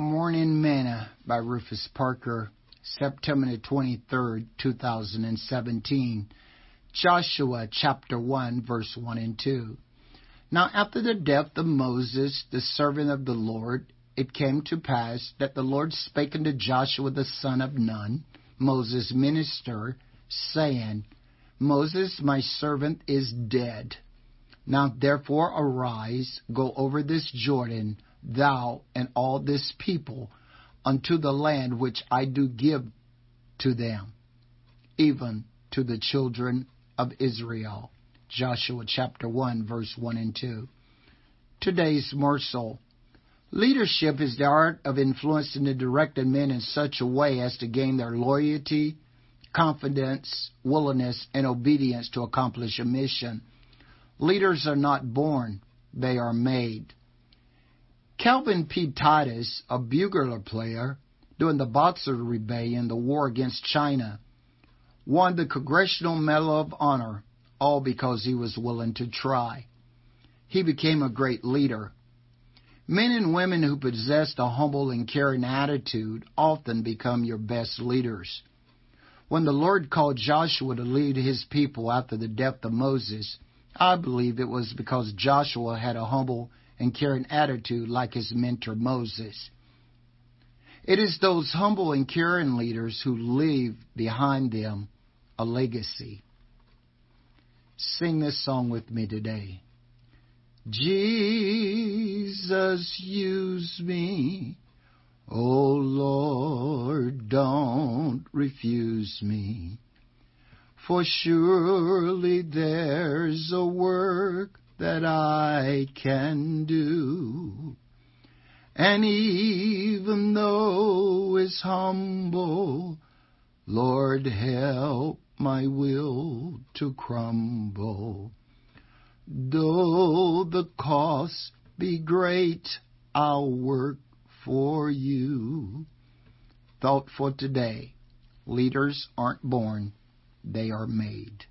Morning Manna by Rufus Parker, September 23rd, 2017. Joshua chapter 1, verse 1 and 2. Now after the death of Moses, the servant of the Lord, it came to pass that the Lord spake unto Joshua the son of Nun, Moses' minister, saying, Moses, my servant, is dead. Now therefore arise, go over this Jordan, thou and all this people, unto the land which I do give to them, even to the children of Israel. Joshua chapter 1, verse 1 and 2. Today's morsel. Leadership is the art of influencing and directing men in such a way as to gain their loyalty, confidence, willingness, and obedience to accomplish a mission. Leaders are not born, they are made. Calvin P. Titus, a bugler player during the Boxer Rebellion, the war against China, won the Congressional Medal of Honor, all because he was willing to try. He became a great leader. Men and women who possess a humble and caring attitude often become your best leaders. When the Lord called Joshua to lead his people after the death of Moses, I believe it was because Joshua had a humble and caring attitude like his mentor Moses. It is those humble and caring leaders who leave behind them a legacy. Sing this song with me today. Jesus, use me. Oh Lord, don't refuse me. For surely there's a work that I can do. And even though it's humble, Lord, help my will to crumble. Though the cost be great, I'll work for you. Thought for today. Leaders aren't born, they are made.